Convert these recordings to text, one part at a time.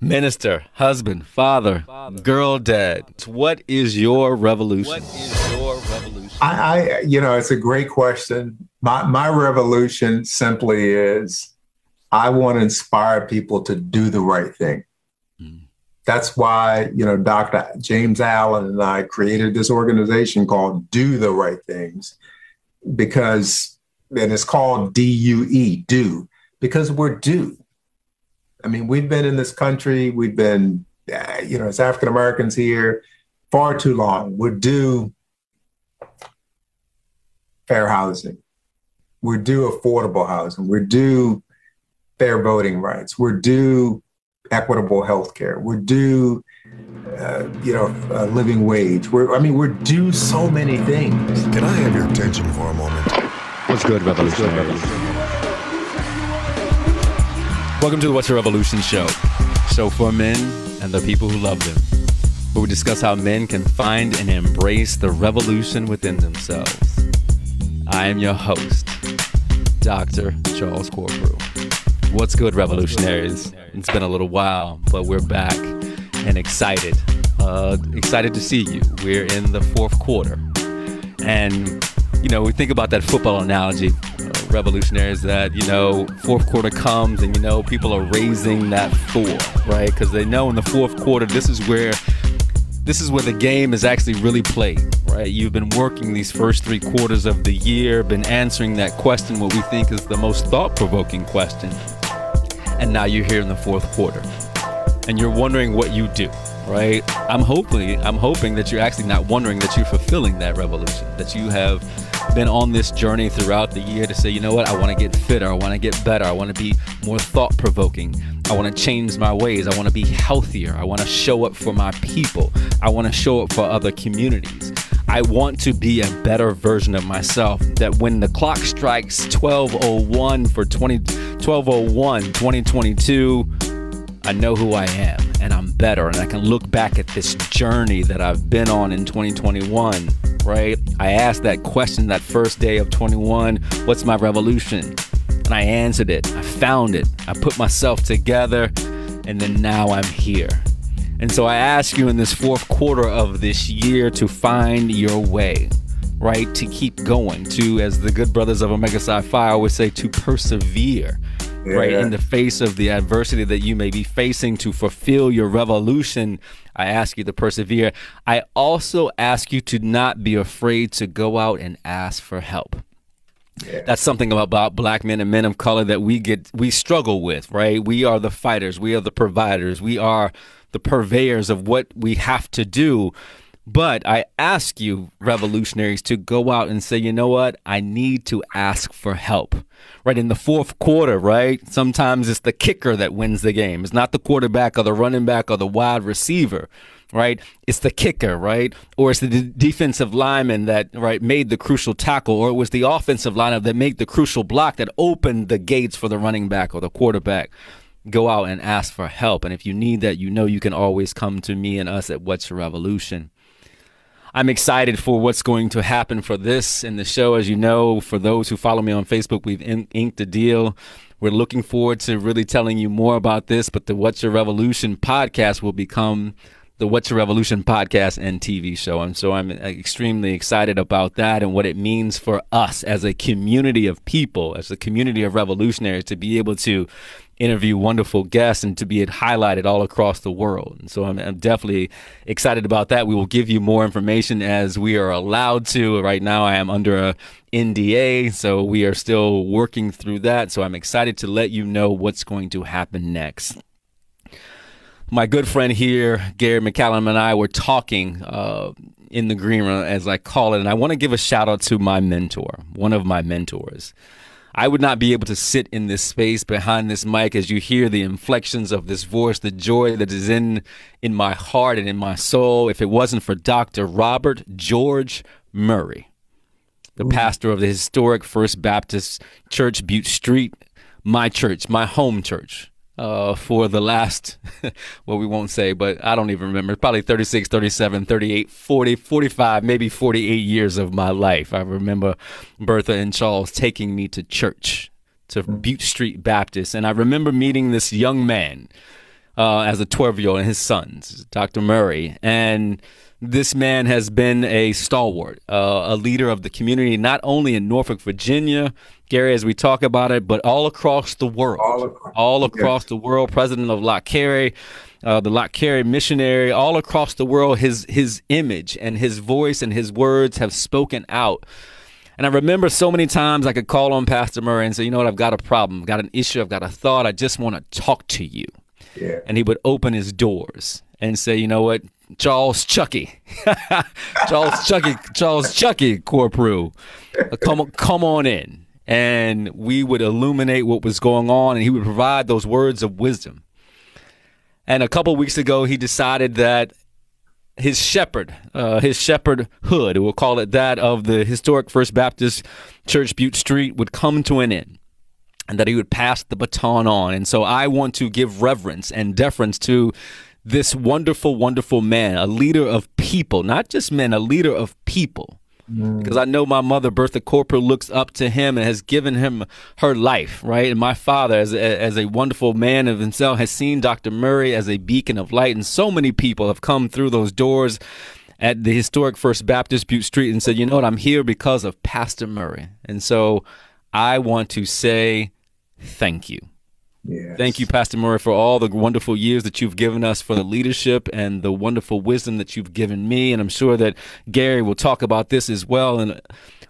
Minister, husband, father, girl dad. What is your revolution? What is your revolution? I, I, you know, it's a great question. My my revolution simply is I want to inspire people to do the right thing. Mm. That's why, you know, Dr. James Allen and I created this organization called Do the Right Things because, and it's called DUE, do, because we're due I mean, we've been in this country, we've been, uh, you know, as African Americans here far too long. We're due fair housing. We're due affordable housing. We're due fair voting rights. We're due equitable health care. We're due, uh, you know, a living wage. We're, I mean, we're due so many things. Can I have your attention for a moment? What's good, revolutionary? Welcome to the What's Your Revolution show. Show for men and the people who love them. Where we discuss how men can find and embrace the revolution within themselves. I am your host, Dr. Charles Corprew. What's good, revolutionaries? It's been a little while, but we're back and excited. Uh, excited to see you. We're in the fourth quarter. And, you know, we think about that football analogy uh, revolutionaries that you know fourth quarter comes and you know people are raising that four right? Because they know in the fourth quarter this is where this is where the game is actually really played right? You've been working these first three quarters of the year been answering that question what we think is the most thought-provoking question and now you're here in the fourth quarter. And you're wondering what you do right? I'm hoping i'm hoping that you're actually not wondering that you're fulfilling that revolution that you have been on this journey throughout the year to say, you know what, I want to get fitter, I want to get better, I want to be more thought provoking, I want to change my ways, I want to be healthier, I want to show up for my people, I want to show up for other communities. I want to be a better version of myself that when the clock strikes 1201 for 20 1201 2022 I know who I am and I'm better. And I can look back at this journey that I've been on in 2021, right? I asked that question that first day of 21, what's my revolution? And I answered it. I found it. I put myself together and then now I'm here. And so I ask you in this fourth quarter of this year to find your way, right? To keep going, to, as the good brothers of Omega Psi Phi always say, to persevere yeah. right? In the face of the adversity that you may be facing to fulfill your revolution, I ask you to persevere. I also ask you to not be afraid to go out and ask for help. Yeah. That's something about black men and men of color that we get we struggle with, right? We are the fighters, we are the providers, we are the purveyors of what we have to do. But I ask you, revolutionaries, to go out and say, you know what? I need to ask for help. Right in the fourth quarter, right? Sometimes it's the kicker that wins the game. It's not the quarterback or the running back or the wide receiver, right? It's the kicker, right? Or it's the d- defensive lineman that right made the crucial tackle, or it was the offensive lineup that made the crucial block that opened the gates for the running back or the quarterback go out and ask for help. And if you need that, you know you can always come to me and us at What's Your Revolution. I'm excited for what's going to happen for this and the show. As you know, for those who follow me on Facebook, we've in- inked a deal. We're looking forward to really telling you more about this, but the What's Your Revolution podcast will become the What's Your Revolution podcast and TV show. And so I'm uh, extremely excited about that and what it means for us as a community of people, as a community of revolutionaries to be able to interview wonderful guests and to be highlighted all across the world. And so I'm, I'm, definitely excited about that. We will give you more information as we are allowed to. Right now, I am under a NDA, so we are still working through that. So I'm excited to let you know what's going to happen next. My good friend here, Gary McCollum, and I were talking uh, in the green room, as I call it, and I want to give a shout out to my mentor, one of my mentors. I would not be able to sit in this space behind this mic as you hear the inflections of this voice, the joy that is in in my heart and in my soul if it wasn't for Dr. Robert George Murray, the Ooh. pastor of the historic First Baptist Church Bute Street, my church, my home church uh, for the last, well, we won't say, but I don't even remember, probably 36, 37, 38, 40, 45, maybe 48 years of my life. I remember Bertha and Charles taking me to church, to Bute Street Baptist. And I remember meeting this young man uh, as a 12 year old and his sons, Dr. Murray. And this man has been a stalwart, uh, a leader of the community, not only in Norfolk, Virginia, Gary, as we talk about it, but all across the world. All across, all across yes. the world, president of Lott Carey, uh, the Lott Carey missionary, all across the world, his, his image and his voice and his words have spoken out. And I remember so many times I could call on Pastor Murray and say, you know what, I've got a problem, I've got an issue, I've got a thought, I just want to talk to you. Yeah. And he would open his doors and say, you know what, Charles Chucky, Charles Chucky, Charles Chucky Corprew, uh, come come on in, and we would illuminate what was going on, and he would provide those words of wisdom. And a couple weeks ago, he decided that his shepherd, uh, his shepherdhood, we'll call it that, of the historic First Baptist Church Bute Street would come to an end and that he would pass the baton on. And so I want to give reverence and deference to this wonderful, wonderful man, a leader of people, not just men, a leader of people. Mm. Because I know my mother, Bertha Corprew, looks up to him and has given him her life, right? And my father, as a, as a wonderful man of himself, has seen Dr. Murray as a beacon of light. And so many people have come through those doors at the historic First Baptist Bute Street and said, you know what, I'm here because of Pastor Murray. And so I want to say thank you. Yes. Thank you, Pastor Murray, for all the wonderful years that you've given us, for the leadership and the wonderful wisdom that you've given me. And I'm sure that Gary will talk about this as well. And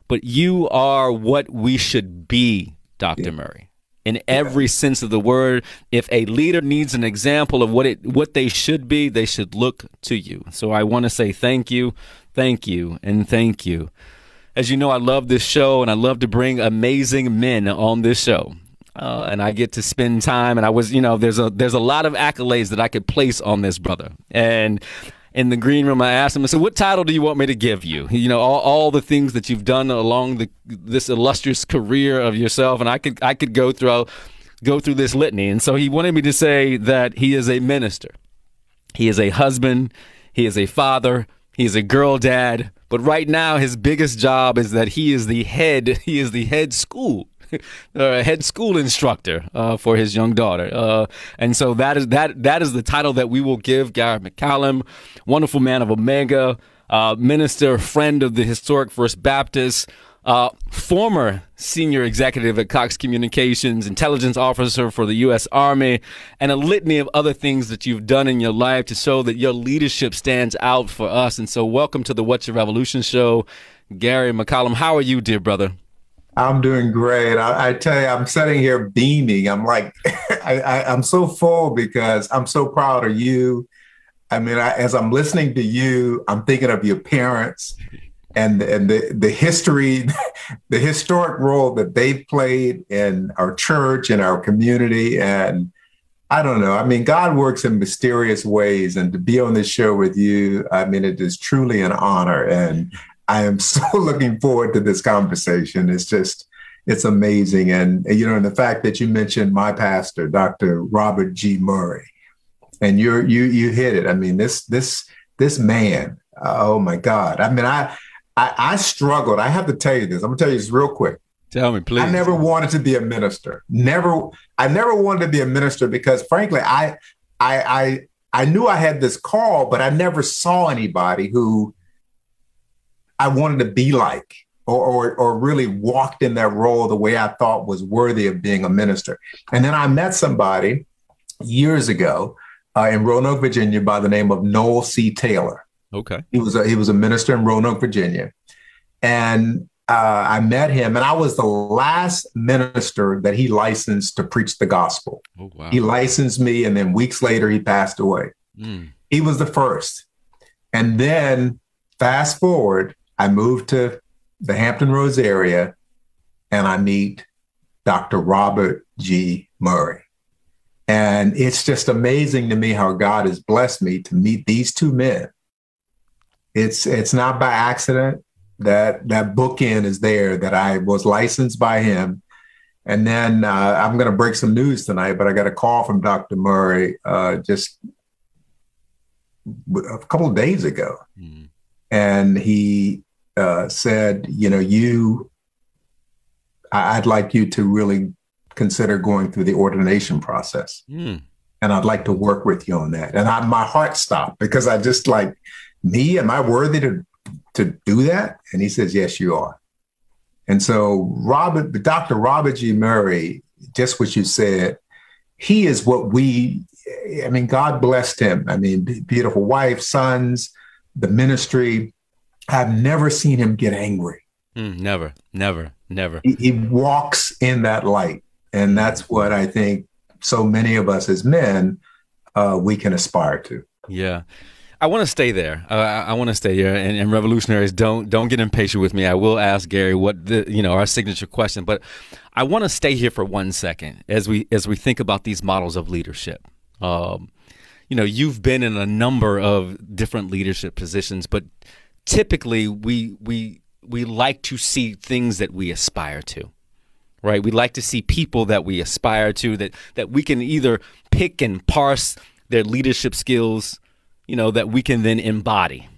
but you are what we should be, Dr. Yeah. Murray. In every yeah. sense of the word, if a leader needs an example of what it what they should be, they should look to you. So I want to say thank you, thank you, and thank you. As you know, I love this show and I love to bring amazing men on this show uh, and I get to spend time. And I was, you know, there's a there's a lot of accolades that I could place on this brother. And in the green room, I asked him, I said, "What title do you want me to give you? You know, all, all the things that you've done along the this illustrious career of yourself." And I could I could go through go through this litany. And so he wanted me to say that he is a minister, he is a husband, he is a father, he is a girl dad. But right now, his biggest job is that he is the head. He is the head school uh, head school instructor uh, for his young daughter. Uh, and so that is that that is the title that we will give Garrett McCollum, wonderful man of Omega, uh, minister, friend of the historic First Baptist. Uh, former senior executive at Cox Communications, intelligence officer for the U.S. Army, and a litany of other things that you've done in your life to show that your leadership stands out for us. And so, welcome to the What's Your Revolution show, Gary McCollum. How are you, dear brother? I'm doing great. I, I, tell you, I'm sitting here beaming. I'm like, I, am so full because I'm so proud of you. I mean, I, as I'm listening to you, I'm thinking of your parents and and the the history, the historic role that they've played in our church and our community. And I don't know. I mean, God works in mysterious ways, and to be on this show with you, I mean, it is truly an honor. And I am so looking forward to this conversation. It's just, it's amazing. And, you know, and the fact that you mentioned my pastor, Dr. Robert G. Murray, and you're, you, you hit it. I mean, this, this, this man, oh my God. I mean, I, I, I struggled. I have to tell you this. I'm gonna tell you this real quick. Tell me, please. I never wanted to be a minister. Never, I never wanted to be a minister because frankly, I, I, I, I knew I had this call, but I never saw anybody who I wanted to be like or, or, or really walked in that role the way I thought was worthy of being a minister. And then I met somebody years ago uh, in Roanoke, Virginia, by the name of Noel C. Taylor. Okay, he was a, he was a minister in Roanoke, Virginia, and uh, I met him, and I was the last minister that he licensed to preach the gospel. Oh, wow. He licensed me, and then weeks later, he passed away. Mm. He was the first, and then fast forward, I moved to the Hampton Roads area and I meet Dr. Robert G. Murray. And it's just amazing to me how God has blessed me to meet these two men. It's it's not by accident that that bookend is there that I was licensed by him. And then uh, I'm going to break some news tonight, but I got a call from Dr. Murray uh, just a couple of days ago. Mm. And he uh, said, you know, you, I'd like you to really consider going through the ordination process. Mm. and I'd like to work with you on that. And I, my heart stopped because I just like, me, am I worthy to to do that? And he says, yes, you are. And so Robert, Dr. Robert G. Murray, just what you said, he is what we, I mean, God blessed him. I mean, beautiful wife, sons, the ministry. I've never seen him get angry. Mm, never, never, never. He, he walks in that light. And that's what I think so many of us as men, uh, we can aspire to. Yeah. I want to stay there. Uh, I, want to stay here. And, and, revolutionaries, don't don't get impatient with me. I will ask Gary what the you know our signature question, but I want to stay here for one second as we as we think about these models of leadership. Um, you know, you've been in a number of different leadership positions, but typically we we we like to see things that we aspire to right we like to see people that we aspire to that that we can either pick and parse their leadership skills you know, that we can then embody.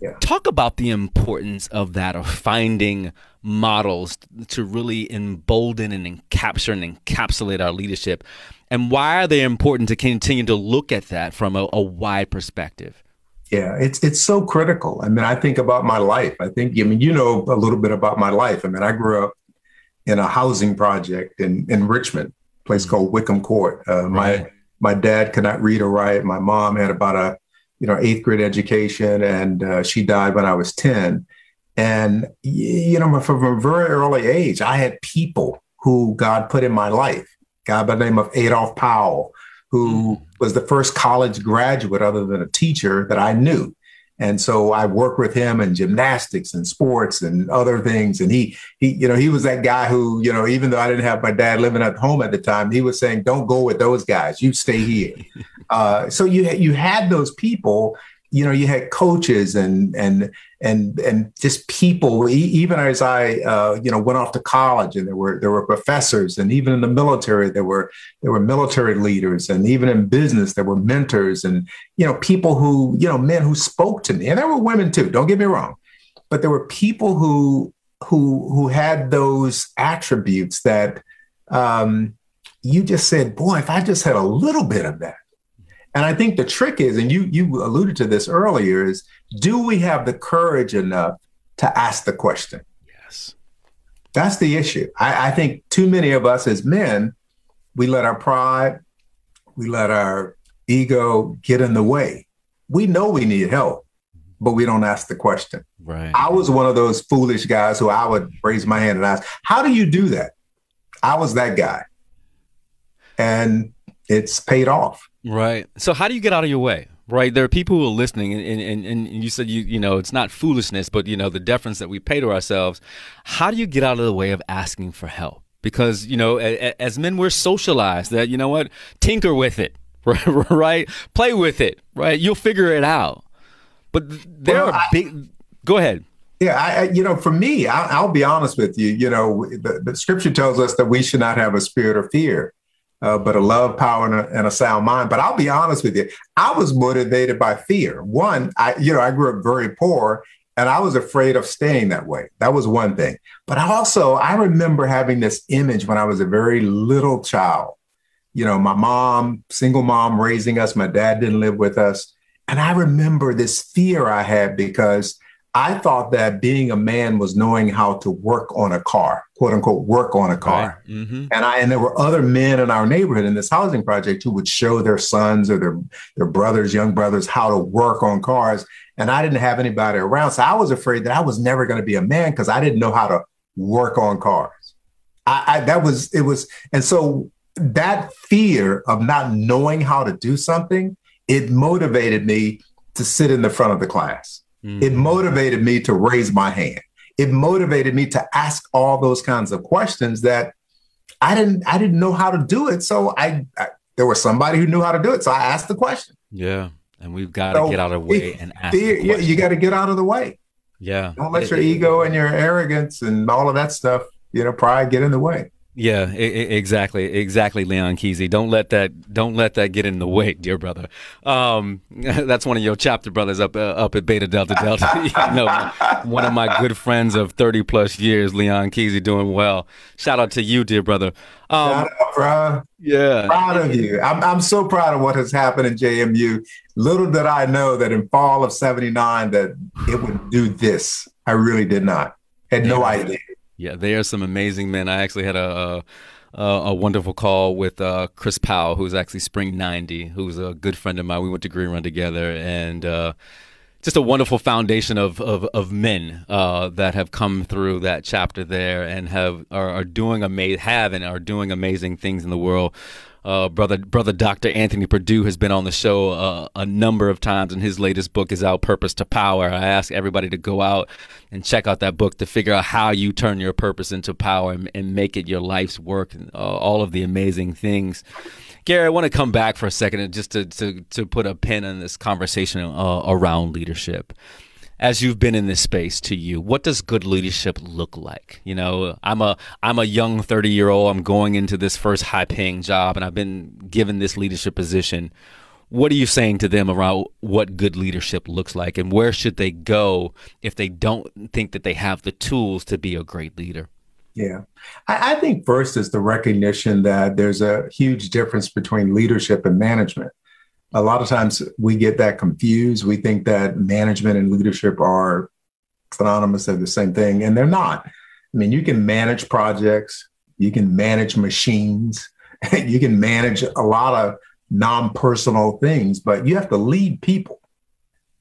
Yeah. Talk about the importance of that, of finding models to really embolden and capture and encapsulate our leadership. And why are they important to continue to look at that from a, a wide perspective? Yeah, it's it's so critical. I mean, I think about my life. I think, I mean, you know a little bit about my life. I mean, I grew up in a housing project in, in Richmond, place mm-hmm. called Whitcomb Court. Uh, right. My my dad could not read or write. My mom had about a you know eighth grade education, and uh, she died when I was ten. And you know, from a very early age, I had people who God put in my life. guy by the name of Adolf Powell, who mm. Was the first college graduate other than a teacher that I knew. And so I worked with him in gymnastics and sports and other things. And he, he, you know, he was that guy who, you know, even though I didn't have my dad living at home at the time, he was saying, "Don't go with those guys. You stay here." uh, so you you had those people you know you had coaches and and and and just people even as i uh, you know went off to college and there were there were professors and even in the military there were there were military leaders and even in business there were mentors and you know people who you know men who spoke to me. And there were women too don't get me wrong. But there were people who who who had those attributes that um, you just said boy if i just had a little bit of that and I think the trick is, and you you alluded to this earlier, is do we have the courage enough to ask the question? Yes. That's the issue. I, I think too many of us as men, we let our pride, we let our ego get in the way. We know we need help, but we don't ask the question. Right. I was one of those foolish guys who I would raise my hand and ask, How do you do that? I was that guy. And it's paid off. Right. So how do you get out of your way? Right. There are people who are listening and, and, and you said you you know it's not foolishness, but you know, the deference that we pay to ourselves. How do you get out of the way of asking for help? Because, you know, as men we're socialized that, you know what, tinker with it. Right? Play with it. Right? You'll figure it out. But there well, are big go ahead. Yeah, I, you know, for me, I, will be honest with you. You know, the, the, scripture tells us that we should not have a spirit of fear uh, but a love, power, and a, and a, sound mind. But I'll be honest with you, I was motivated by fear. One, I you know I grew up very poor, and I was afraid of staying that way. That was one thing. But also I remember having this image when I was a very little child. You know, my mom, single mom, raising us. My dad didn't live with us, and I remember this fear I had because I thought that being a man was knowing how to work on a car, quote unquote, work on a car. Right. Mm-hmm. And I and there were other men in our neighborhood in this housing project who would show their sons or their their brothers, young brothers, how to work on cars. And I didn't have anybody around, so I was afraid that I was never going to be a man because I didn't know how to work on cars. I, I that was it was, and so that fear of not knowing how to do something, it motivated me to sit in the front of the class Mm. It motivated me to raise my hand. It motivated me to ask all those kinds of questions that I didn't I didn't know how to do it. So I, I there was somebody who knew how to do it. So I asked the question. Yeah. And we've got to so get out of the way and ask. yeah, you got to get out of the way. Yeah. Don't let it, your ego and your arrogance and all of that stuff, you know, pride get in the way. Yeah, I- I- exactly, exactly, Leon Kesey. Don't let that don't let that get in the way, dear brother. Um, that's one of your chapter brothers up uh, up at Beta Delta Delta. you know, one of my good friends of thirty plus years, Leon Kesey, doing well. Shout out to you, dear brother. Um, Shout out, bro. yeah, Proud of you. I'm, I'm so proud of what has happened in JMU. Little did I know that in fall of 79 that it would do this. I really did not. Had no idea. Yeah, they are some amazing men. I actually had a a, a wonderful call with uh, Chris Powell, who's actually Spring '90, who's a good friend of mine. We went to Green Run together, and uh, just a wonderful foundation of of, of men uh, that have come through that chapter there and have are, are doing ama- have and are doing amazing things in the world. Uh, brother, brother, Dr. Anthony Purdue has been on the show uh, a number of times, and his latest book is out, "Purpose to Power." I ask everybody to go out and check out that book to figure out how you turn your purpose into power and, and make it your life's work. And, uh, all of the amazing things. Gary, I want to come back for a second and just to to to put a pin in this conversation uh, around leadership as you've been in this space to you what does good leadership look like you know i'm a i'm a young 30 year old i'm going into this first high paying job and i've been given this leadership position what are you saying to them around what good leadership looks like and where should they go if they don't think that they have the tools to be a great leader Yeah. I, I think first is the recognition that there's a huge difference between leadership and management. A lot of times we get that confused. We think that management and leadership are synonymous, they're the same thing, and they're not. I mean, you can manage projects, you can manage machines, you can manage a lot of non personal things, but you have to lead people.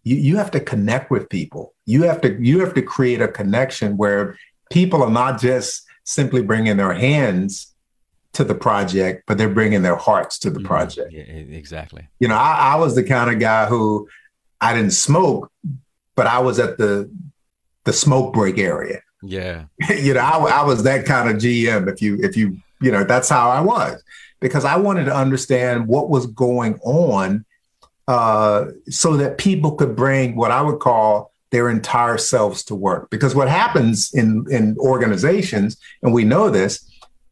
You, you have to connect with people. You have to you have to create a connection where people are not just simply bringing their hands to the project, but they're bringing their hearts to the project. yeah exactly You know, I, I was the kind of guy who I didn't smoke, but I was at the the smoke break area. yeah you know, I, I was that kind of GM. If you if you you know, that's how I was because I wanted to understand what was going on, uh, so that people could bring what I would call their entire selves to work. Because what happens in in organizations, and we know this,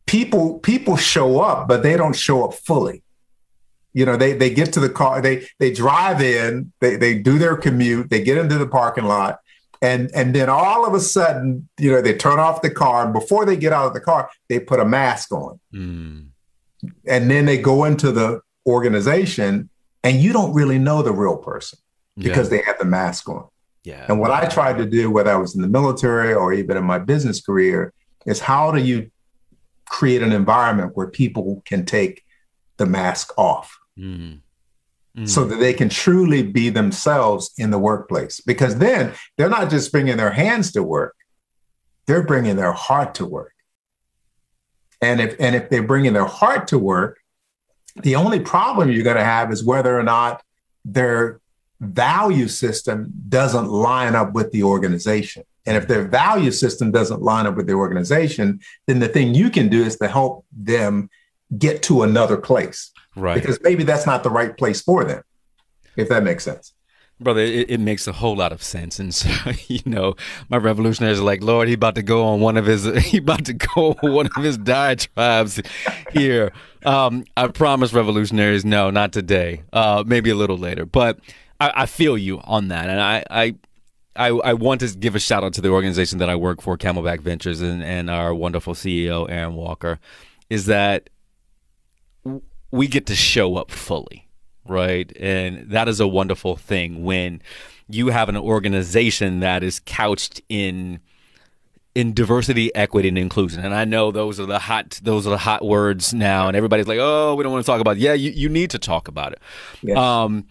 people people show up, but they don't show up fully. You know, they they get to the car, they they drive in, they they do their commute, they get into the parking lot, and and then all of a sudden, you know, they turn off the car, and before they get out of the car, they put a mask on, mm. and then they go into the organization, and you don't really know the real person because yeah. they have the mask on. yeah And what I tried to do, whether I was in the military or even in my business career, is how do you create an environment where people can take the mask off Mm. Mm. so that they can truly be themselves in the workplace? Because then they're not just bringing their hands to work, they're bringing their heart to work. And if and if they're bringing their heart to work, the only problem you're going to have is whether or not their value system doesn't line up with the organization. And if their value system doesn't line up with the organization, then the thing you can do is to help them get to another place right because maybe that's not the right place for them, if that makes sense. Brother, it, it makes a whole lot of sense, and so you know, my revolutionaries are like, Lord, he about to go on one of his, he about to go on one of his diatribes here. Um, I promise, revolutionaries, no, not today. Uh, maybe a little later, but I, I feel you on that, and I, I, I, I want to give a shout out to the organization that I work for, Camelback Ventures, and, and our wonderful CEO, Aaron Walker, is that we get to show up fully, right? And that is a wonderful thing when you have an organization that is couched in in diversity, equity, and inclusion. And I know those are the hot those are the hot words now, and everybody's like, "Oh, we don't want to talk about." It. Yeah, you, you need to talk about it. Yes. Um,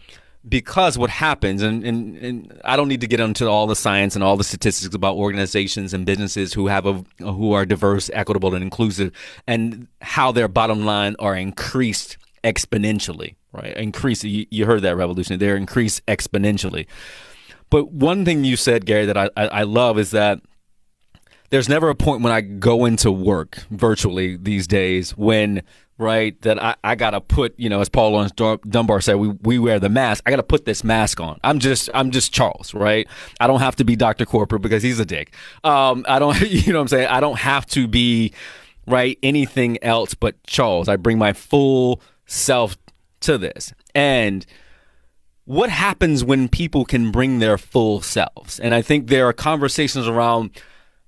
because what happens, and, and, and I don't need to get into all the science and all the statistics about organizations and businesses who have a who are diverse, equitable, and inclusive, and how their bottom line are increased exponentially, right? Increase. You, you heard that revolution. They're increased exponentially. But one thing you said, Gary, that I, I, I love is that there's never a point when I go into work virtually these days when right that I, I gotta put you know as Paul Lawrence Dunbar said we, we wear the mask I gotta put this mask on I'm just I'm just Charles right I don't have to be Dr. Corprew because he's a dick um I don't you know what I'm saying I don't have to be right, anything else but Charles. I bring my full self to this. And what happens when people can bring their full selves? And I think there are conversations around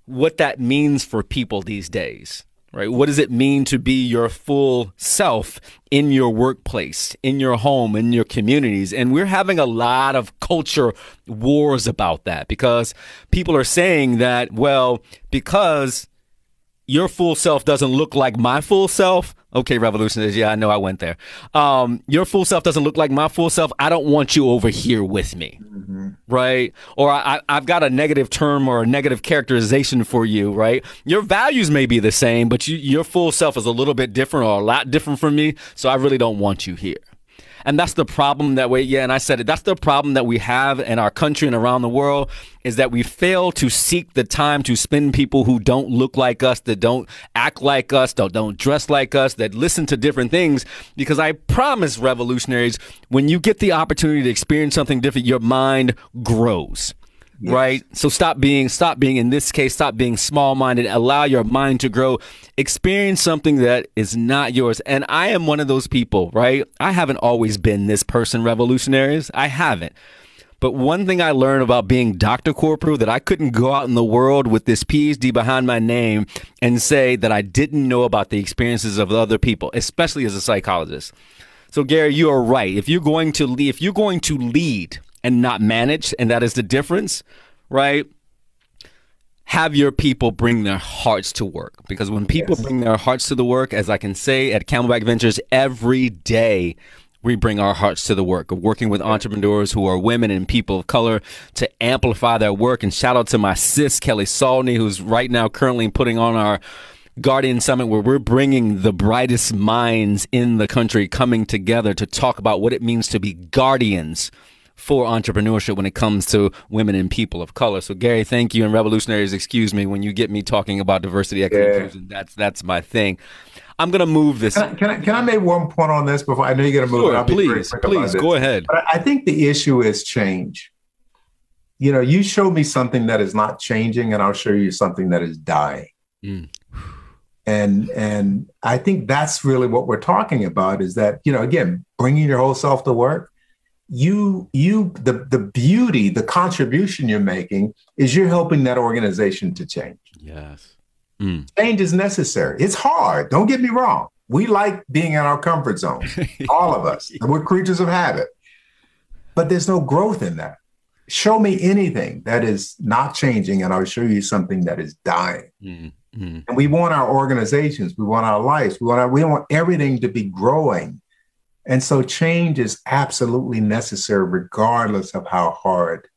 what that means for people these days right? What does it mean to be your full self in your workplace, in your home, in your communities? And we're having a lot of culture wars about that because people are saying that, well, because your full self doesn't look like my full self. Okay, revolution revolutionaries. Yeah, I know I went there. Um, your full self doesn't look like my full self. I don't want you over here with me, mm-hmm. right? Or I, I've got a negative term or a negative characterization for you, right? Your values may be the same, but you, your full self is a little bit different or a lot different from me. So I really don't want you here. And that's the problem that we, yeah, and I said it, that's the problem that we have in our country and around the world is that we fail to seek the time to spend people who don't look like us, that don't act like us, that don't dress like us, that listen to different things. Because I promise revolutionaries, when you get the opportunity to experience something different, your mind grows. Yes. right? So stop being, stop being, in this case, stop being small minded. Allow your mind to grow. Experience something that is not yours. And I am one of those people, right? I haven't always been this person, revolutionaries. I haven't. But one thing I learned about being Dr. Corprew that I couldn't go out in the world with this PhD behind my name and say that I didn't know about the experiences of other people, especially as a psychologist. So Gary, you are right. If you're going to lead, if you're going to lead, and not manage, and that is the difference, right? Have your people bring their hearts to work because when people yes. bring their hearts to the work, as I can say at Camelback Ventures, every day we bring our hearts to the work of working with entrepreneurs who are women and people of color to amplify their work. And shout out to my sis, Kelly Salney, who's right now currently putting on our Guardian Summit where we're bringing the brightest minds in the country coming together to talk about what it means to be guardians for entrepreneurship when it comes to women and people of color. So Gary, thank you. And revolutionaries, excuse me when you get me talking about diversity, equity, yeah. inclusion. That's that's my thing. I'm gonna move this. Can I, can I, can I make one point on this before I know you're gonna move? Sure, please, please go ahead. But I think the issue is change. You know, you show me something that is not changing, and I'll show you something that is dying. Mm. And and I think that's really what we're talking about. Is that you know again bringing your whole self to work you you the the beauty the contribution you're making is you're helping that organization to change. Yes. Mm. change is necessary. It's hard. Don't get me wrong. We like being in our comfort zone all of us. We're creatures of habit. But there's no growth in that. Show me anything that is not changing and i'll show you something that is dying. Mm. Mm. and we want our organizations. We want our lives. We want our, we want everything to be growing and so change is absolutely necessary, regardless of how hard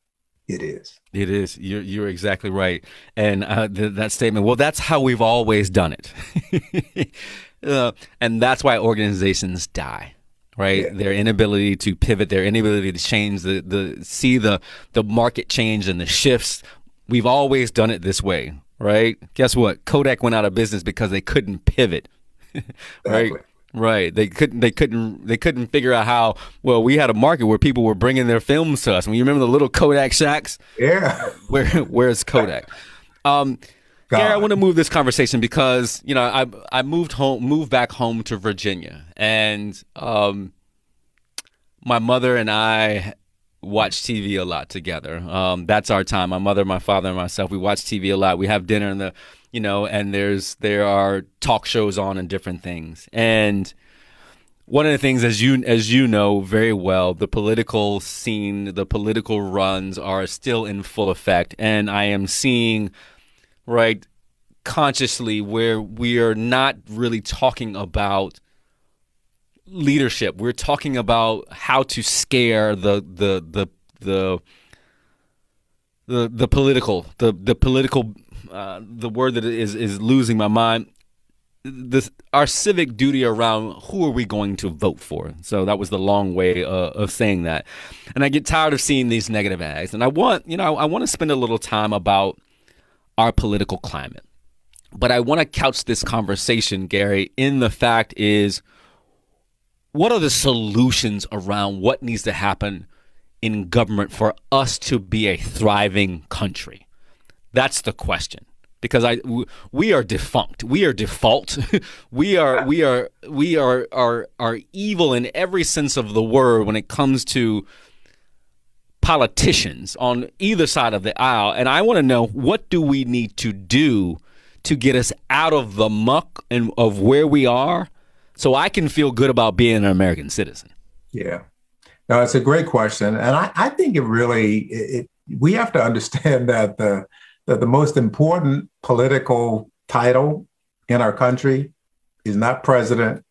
it is. It is. You're, you're exactly right. And uh, th- that statement, well, that's how we've always done it. uh, and that's why organizations die right? Yeah. Their inability to pivot, their inability to change the the see the the market change and the shifts. We've always done it this way, right? Guess what? Kodak went out of business because they couldn't pivot, right? Exactly. Right. They couldn't. They couldn't. They couldn't figure out how. Well, we had a market where people were bringing their films to us. When you remember the little Kodak shacks. Yeah. Where Where's Kodak? Um, Gary, I want to move this conversation because you know I I moved home, moved back home to Virginia, and um, my mother and I watch TV a lot together. Um, that's our time. My mother, my father, and myself. We watch TV a lot. We have dinner in the you know, and there's there are talk shows on and different things. And one of the things as you as you know very well, the political scene, the political runs are still in full effect. And I am seeing right consciously where we are not really talking about leadership. We're talking about how to scare the the the the the, the political the the political uh, the word that is is losing my mind. This our civic duty around who are we going to vote for. So that was the long way uh, of saying that, and I get tired of seeing these negative ads. And I want you know I want to spend a little time about our political climate, but I want to couch this conversation, Gary, in the fact is what are the solutions around what needs to happen in government for us to be a thriving country? That's the question, because I we are defunct. We are default. we are we are we are are are evil in every sense of the word when it comes to politicians on either side of the aisle. And I want to know what do we need to do to get us out of the muck and of where we are so I can feel good about being an American citizen? Yeah. No, it's a great question. And I, I think it really it, we have to understand that the that the most important political title in our country is not president,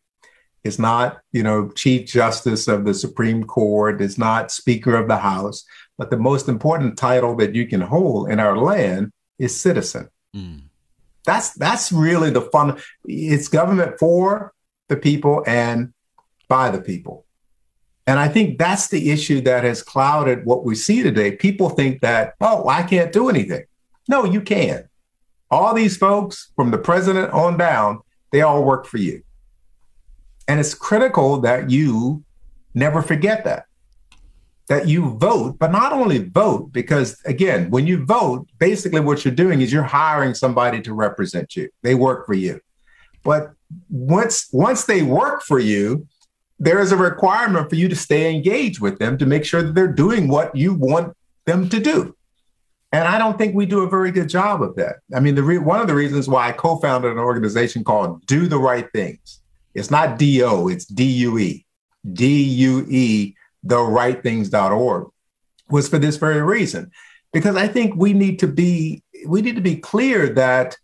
is not, you know, chief justice of the Supreme Court, is not speaker of the House, but the most important title that you can hold in our land is citizen. Mm. That's that's really the fun. It's government for the people and by the people. And I think that's the issue that has clouded what we see today. People think that, oh, I can't do anything. No, you can. All these folks, from the president on down, they all work for you. And it's critical that you never forget that. That you vote, but not only vote, because again, when you vote, basically what you're doing is you're hiring somebody to represent you. They work for you. But once once they work for you, there is a requirement for you to stay engaged with them to make sure that they're doing what you want them to do. And I don't think we do a very good job of that. I mean, the re- one of the reasons why I co-founded an organization called Do the Right Things. It's not D-O, it's D-U-E. D-U-E, the was for this very reason. Because I think we need to be we need to be clear that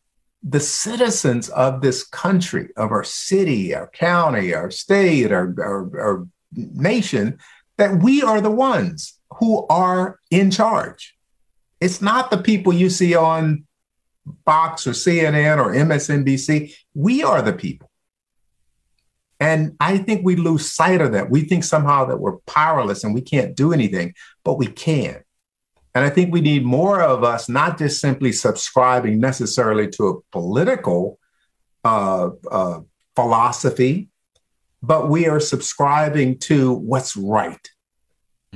the citizens of this country, of our city, our county, our state, our, our, our nation, that we are the ones who are in charge. It's not the people you see on Fox or CNN or MSNBC. We are the people. And I think we lose sight of that. We think somehow that we're powerless and we can't do anything, but we can. And I think we need more of us, not just simply subscribing necessarily to a political uh, uh, philosophy, but we are subscribing to what's right.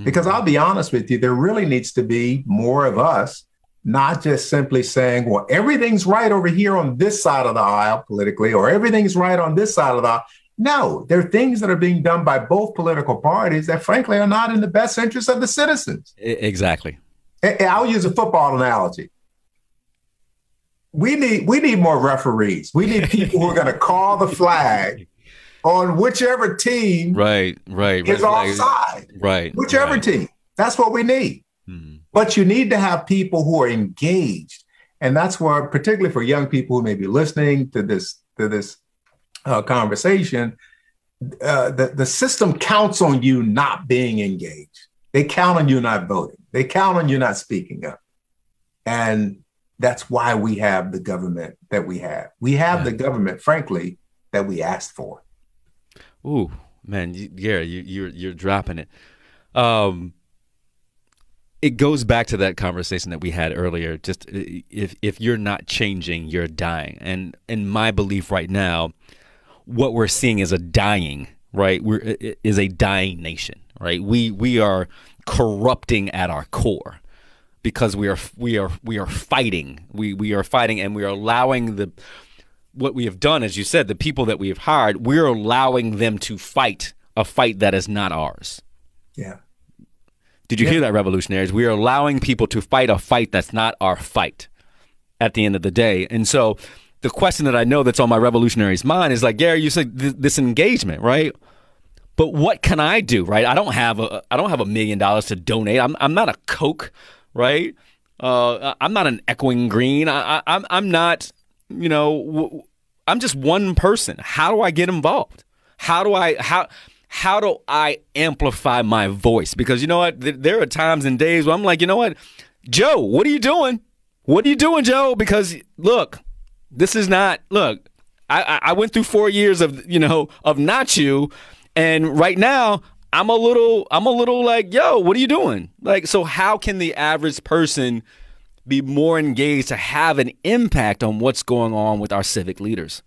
Mm-hmm. Because I'll be honest with you, there really needs to be more of us, not just simply saying, well, everything's right over here on this side of the aisle politically, or everything's right on this side of the aisle. No, there are things that are being done by both political parties that, frankly, are not in the best interest of the citizens. Exactly. I'll use a football analogy. We need we need more referees. We need people who are going to call the flag on whichever team right, right, is right, offside. Right. Whichever right. team. That's what we need. Mm-hmm. But you need to have people who are engaged. And that's where, particularly for young people who may be listening to this to this uh, conversation, uh, the, the system counts on you not being engaged. They count on you not voting. They count on you not speaking up. And that's why we have the government that we have. We have yeah. the government, frankly, that we asked for. Ooh, man, you, Gary, you, you're you're dropping it. Um, it goes back to that conversation that we had earlier. Just if if you're not changing, you're dying. And in my belief right now, what we're seeing is a dying. Right, we're is a dying nation. Right, we we are corrupting at our core because we are we are we are fighting. We we are fighting, and we are allowing the what we have done, as you said, the people that we have hired, we're allowing them to fight a fight that is not ours. Yeah. Did you yeah. hear that, revolutionaries? We are allowing people to fight a fight that's not our fight at the end of the day. And so the question that I know that's on my revolutionaries' mind is like, Gary, you said th- this engagement, right? But what can I do, right? I don't have a I don't have a million dollars to donate. I'm I'm not a Koch, right? Uh, I'm not an Echoing Green. I, I, I'm I'm not you know, I'm just one person. How do I get involved? How do I how how do I amplify my voice? Because you know what, there are times and days where I'm like, you know what, Joe, what are you doing? What are you doing, Joe? Because look, this is not look. I, I went through four years of you know of not you, and right now I'm a little I'm a little like yo, what are you doing? Like so, how can the average person be more engaged to have an impact on what's going on with our civic leaders?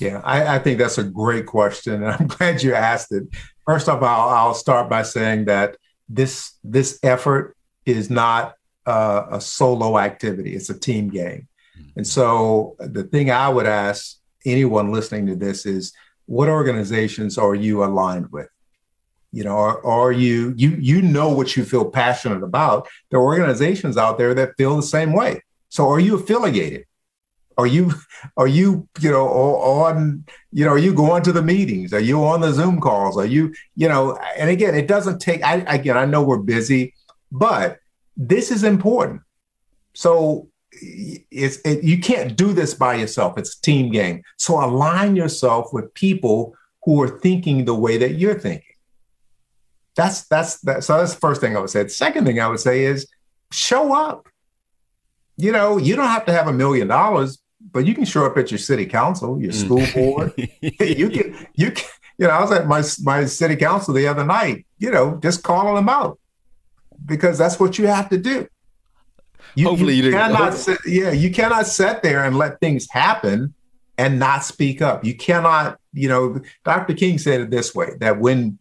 Yeah, I, I think that's a great question, and I'm glad you asked it. First off, I'll, I'll start by saying that this this effort is not uh, a solo activity; it's a team game. And so the thing I would ask anyone listening to this is what organizations are you aligned with? You know, are, are you you you know what you feel passionate about? There are organizations out there that feel the same way. So are you affiliated? Are you are you you know on you know are you going to the meetings? Are you on the Zoom calls? Are you you know? And again, it doesn't take. I again, I know we're busy, but this is important. So it's it, you can't do this by yourself. It's a team game. So align yourself with people who are thinking the way that you're thinking. That's that's that. So that's the first thing I would say. The second thing I would say is show up. You know, you don't have to have a million dollars, but you can show up at your city council, your mm. school board. you can you can. You know, I was at my my city council the other night. You know, just calling them out because that's what you have to do. You, Hopefully, you, you cannot. Sit, yeah, you cannot sit there and let things happen and not speak up. You cannot. You know, Dr. King said it this way: that when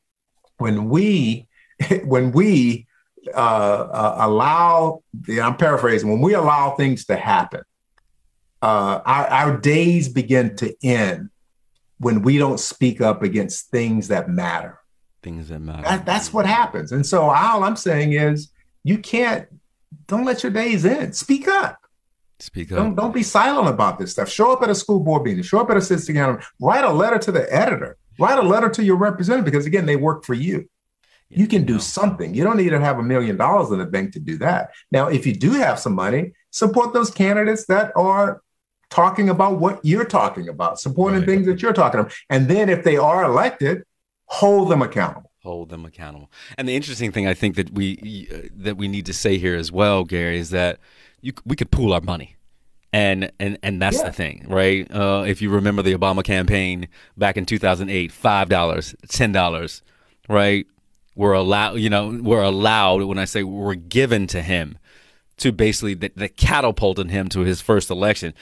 when we when we uh, uh, allow, I'm paraphrasing, when we allow things to happen, uh, our, our days begin to end when we don't speak up against things that matter. Things that matter. That, that's what happens. And so all I'm saying is you can't, don't let your days end. Speak up. Speak up. Don't, don't be silent about this stuff. Show up at a school board meeting, show up at a city council, write a letter to the editor, write a letter to your representative because again, they work for you. Yeah, you can do something. You don't need to have a million dollars in the bank to do that. Now, if you do have some money, support those candidates that are talking about what you're talking about, supporting right. things that you're talking about. And then if they are elected, hold them accountable. Hold them accountable. And the interesting thing I think that we uh, that we need to say here as well, Gary, is that you, we could pool our money. And, and and that's yeah. the thing, right? Uh, if you remember the Obama campaign back in 2008, five dollars, ten dollars, right? We're allowed, you know, we're allowed. When I say we're given to him, to basically that, that catapulted him to his first election.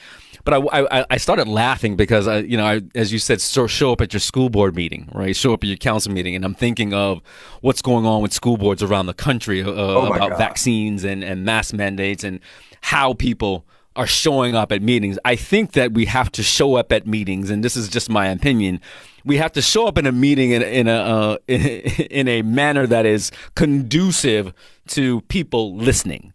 But I, I, I started laughing because I, you know, I, as you said, so show up at your school board meeting, right? Show up at your council meeting, and I'm thinking of what's going on with school boards around the country uh, oh about God. vaccines and and mask mandates and how people are showing up at meetings. I think that we have to show up at meetings, and this is just my opinion. We have to show up in a meeting in, in a uh, in a manner that is conducive to people listening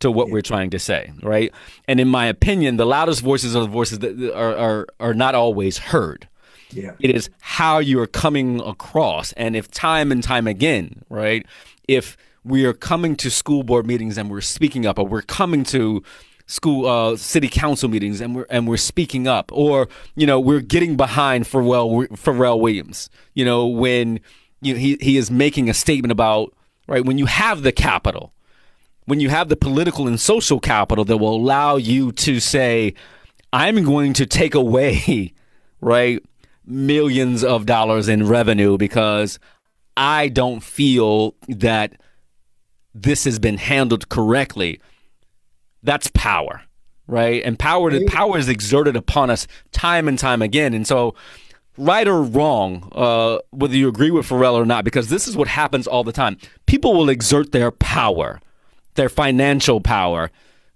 to what we're trying to say, right? And in my opinion, the loudest voices are the voices that are are, are not always heard. Yeah. It is how you are coming across. And if time and time again, right, if we are coming to school board meetings and we're speaking up, or we're coming to school uh, city council meetings and we're and we're speaking up, or you know we're getting behind Pharrell Pharrell Williams, you know when you know, he he is making a statement about right when you have the capital, when you have the political and social capital that will allow you to say, I'm going to take away, right, millions of dollars in revenue because I don't feel that this has been handled correctly. That's power, right? And power power is exerted upon us time and time again. And so right or wrong, uh, whether you agree with Pharrell or not, because this is what happens all the time. People will exert their power their financial power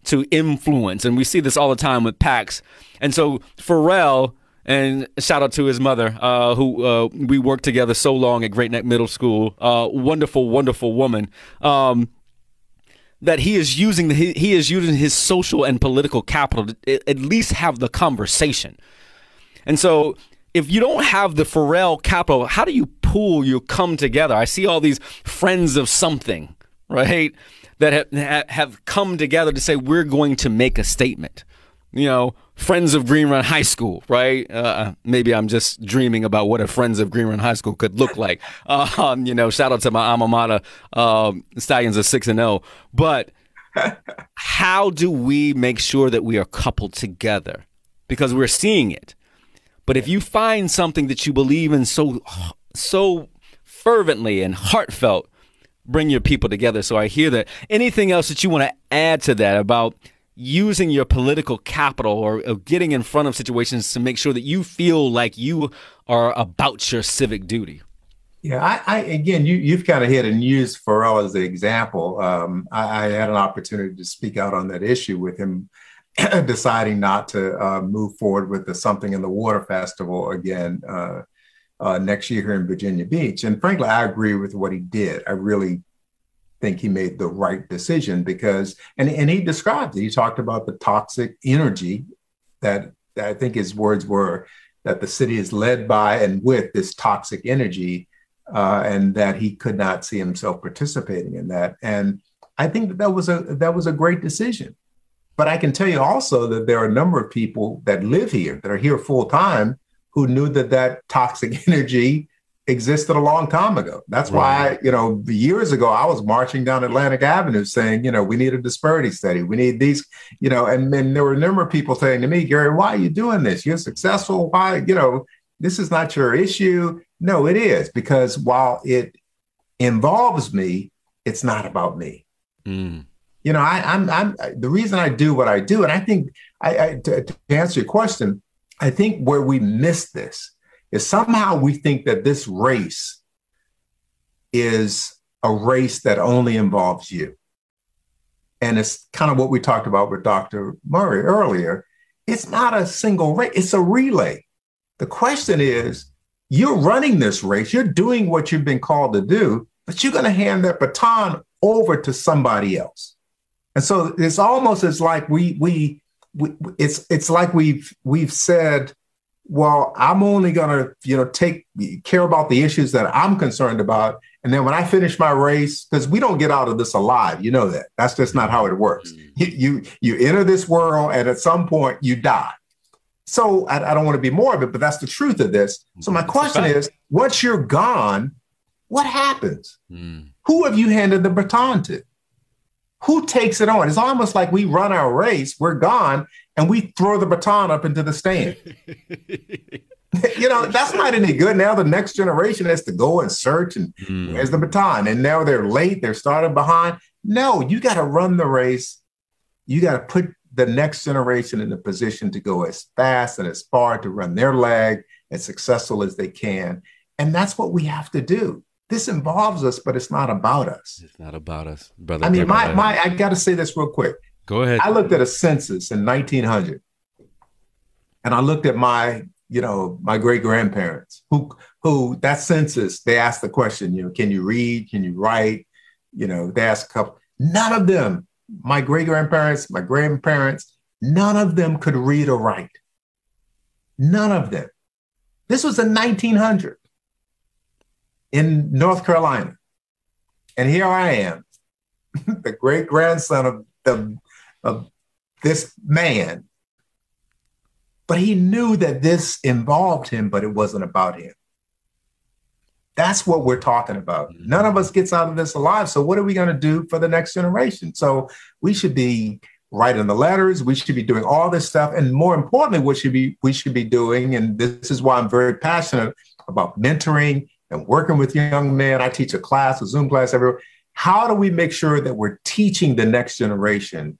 to influence. And we see this all the time with PACs. And so Pharrell, and shout out to his mother, uh, who uh, we worked together so long at Great Neck Middle School. Uh, wonderful, wonderful woman. Um, that he is using the, he, he is using his social and political capital to at least have the conversation. And so, if you don't have the Pharrell capital, how do you pool? You come together. I see all these friends of something, right? that have, have come together to say we're going to make a statement. You know, Friends of Green Run High School, right? Uh, maybe I'm just dreaming about what a Friends of Green Run High School could look like. Um, you know, shout out to my alma mater, um, Stallions of six and zero. Oh. But how do we make sure that we are coupled together? Because we're seeing it. But if you find something that you believe in so so fervently and heartfelt, bring your people together. So I hear that. Anything else that you want to add to that about using your political capital or, or, getting in front of situations to make sure that you feel like you are about your civic duty? Yeah, I, I again, you, you've kind of hit and used Pharrell as the example. Um, I, I, had an opportunity to speak out on that issue with him deciding not to uh, move forward with the Something in the Water Festival again uh, uh, next year here in Virginia Beach. And frankly, I agree with what he did. I really think he made the right decision because, and, and he described it. He talked about the toxic energy that, that I think his words were that the city is led by and with this toxic energy, uh, and that he could not see himself participating in that. And I think that, that was a that was a great decision. But I can tell you also that there are a number of people that live here that are here full time who knew that that toxic energy existed a long time ago. That's right. why, you know, years ago, I was marching down Atlantic Avenue saying, you know, we need a disparity study. We need these, you know, and then there were a number of people saying to me, Gary, why are you doing this? You're successful. Why, you know, this is not your issue. No, it is because while it involves me, it's not about me. Mm. You know, I, am I'm, I'm the reason I do what I do, and I think I, I to, to answer your question, I think where we miss this is somehow we think that this race is a race that only involves you. And it's kind of what we talked about with Dr. Murray earlier. It's not a single race, it's a relay. The question is you're running this race, you're doing what you've been called to do, but you're going to hand that baton over to somebody else. And so it's almost as like we we, we it's it's like we've we've said, well, I'm only gonna you know take care about the issues that I'm concerned about, and then when I finish my race, because we don't get out of this alive, you know that that's just not how it works. Mm-hmm. You, you you enter this world, and at some point you die. So I, I don't want to be morbid, but that's the truth of this. So my question is, once you're gone, what happens? Mm. Who have you handed the baton to? Who takes it on? It's almost like we run our race, we're gone, and we throw the baton up into the stand. you know, that's not any good. Now the next generation has to go and search and mm. where's the baton? And now they're late, they're starting behind. No, you got to run the race. You got to put the next generation in a position to go as fast and as far to run their leg as successful as they can. And that's what we have to do this involves us, but it's not about us. It's not about us, brother. I mean, my my I got to say this real quick. Go ahead. I looked at a census in 1900, and I looked at my you know my great grandparents who who that census they asked the question you know can you read? Can you write? You know they asked a couple none of them my great grandparents my grandparents none of them could read or write. None of them. This was in 1900 in North Carolina. And here I am, the great grandson of, the, of this man. But he knew that this involved him, but it wasn't about him. That's what we're talking about. Mm-hmm. None of us gets out of this alive. So what are we going to do for the next generation? So we should be writing the letters. We should be doing all this stuff, and more importantly, what should be we should be doing. And this is why I'm very passionate about mentoring and working with young men. I teach a class, a Zoom class everywhere. How do we make sure that we're teaching the next generation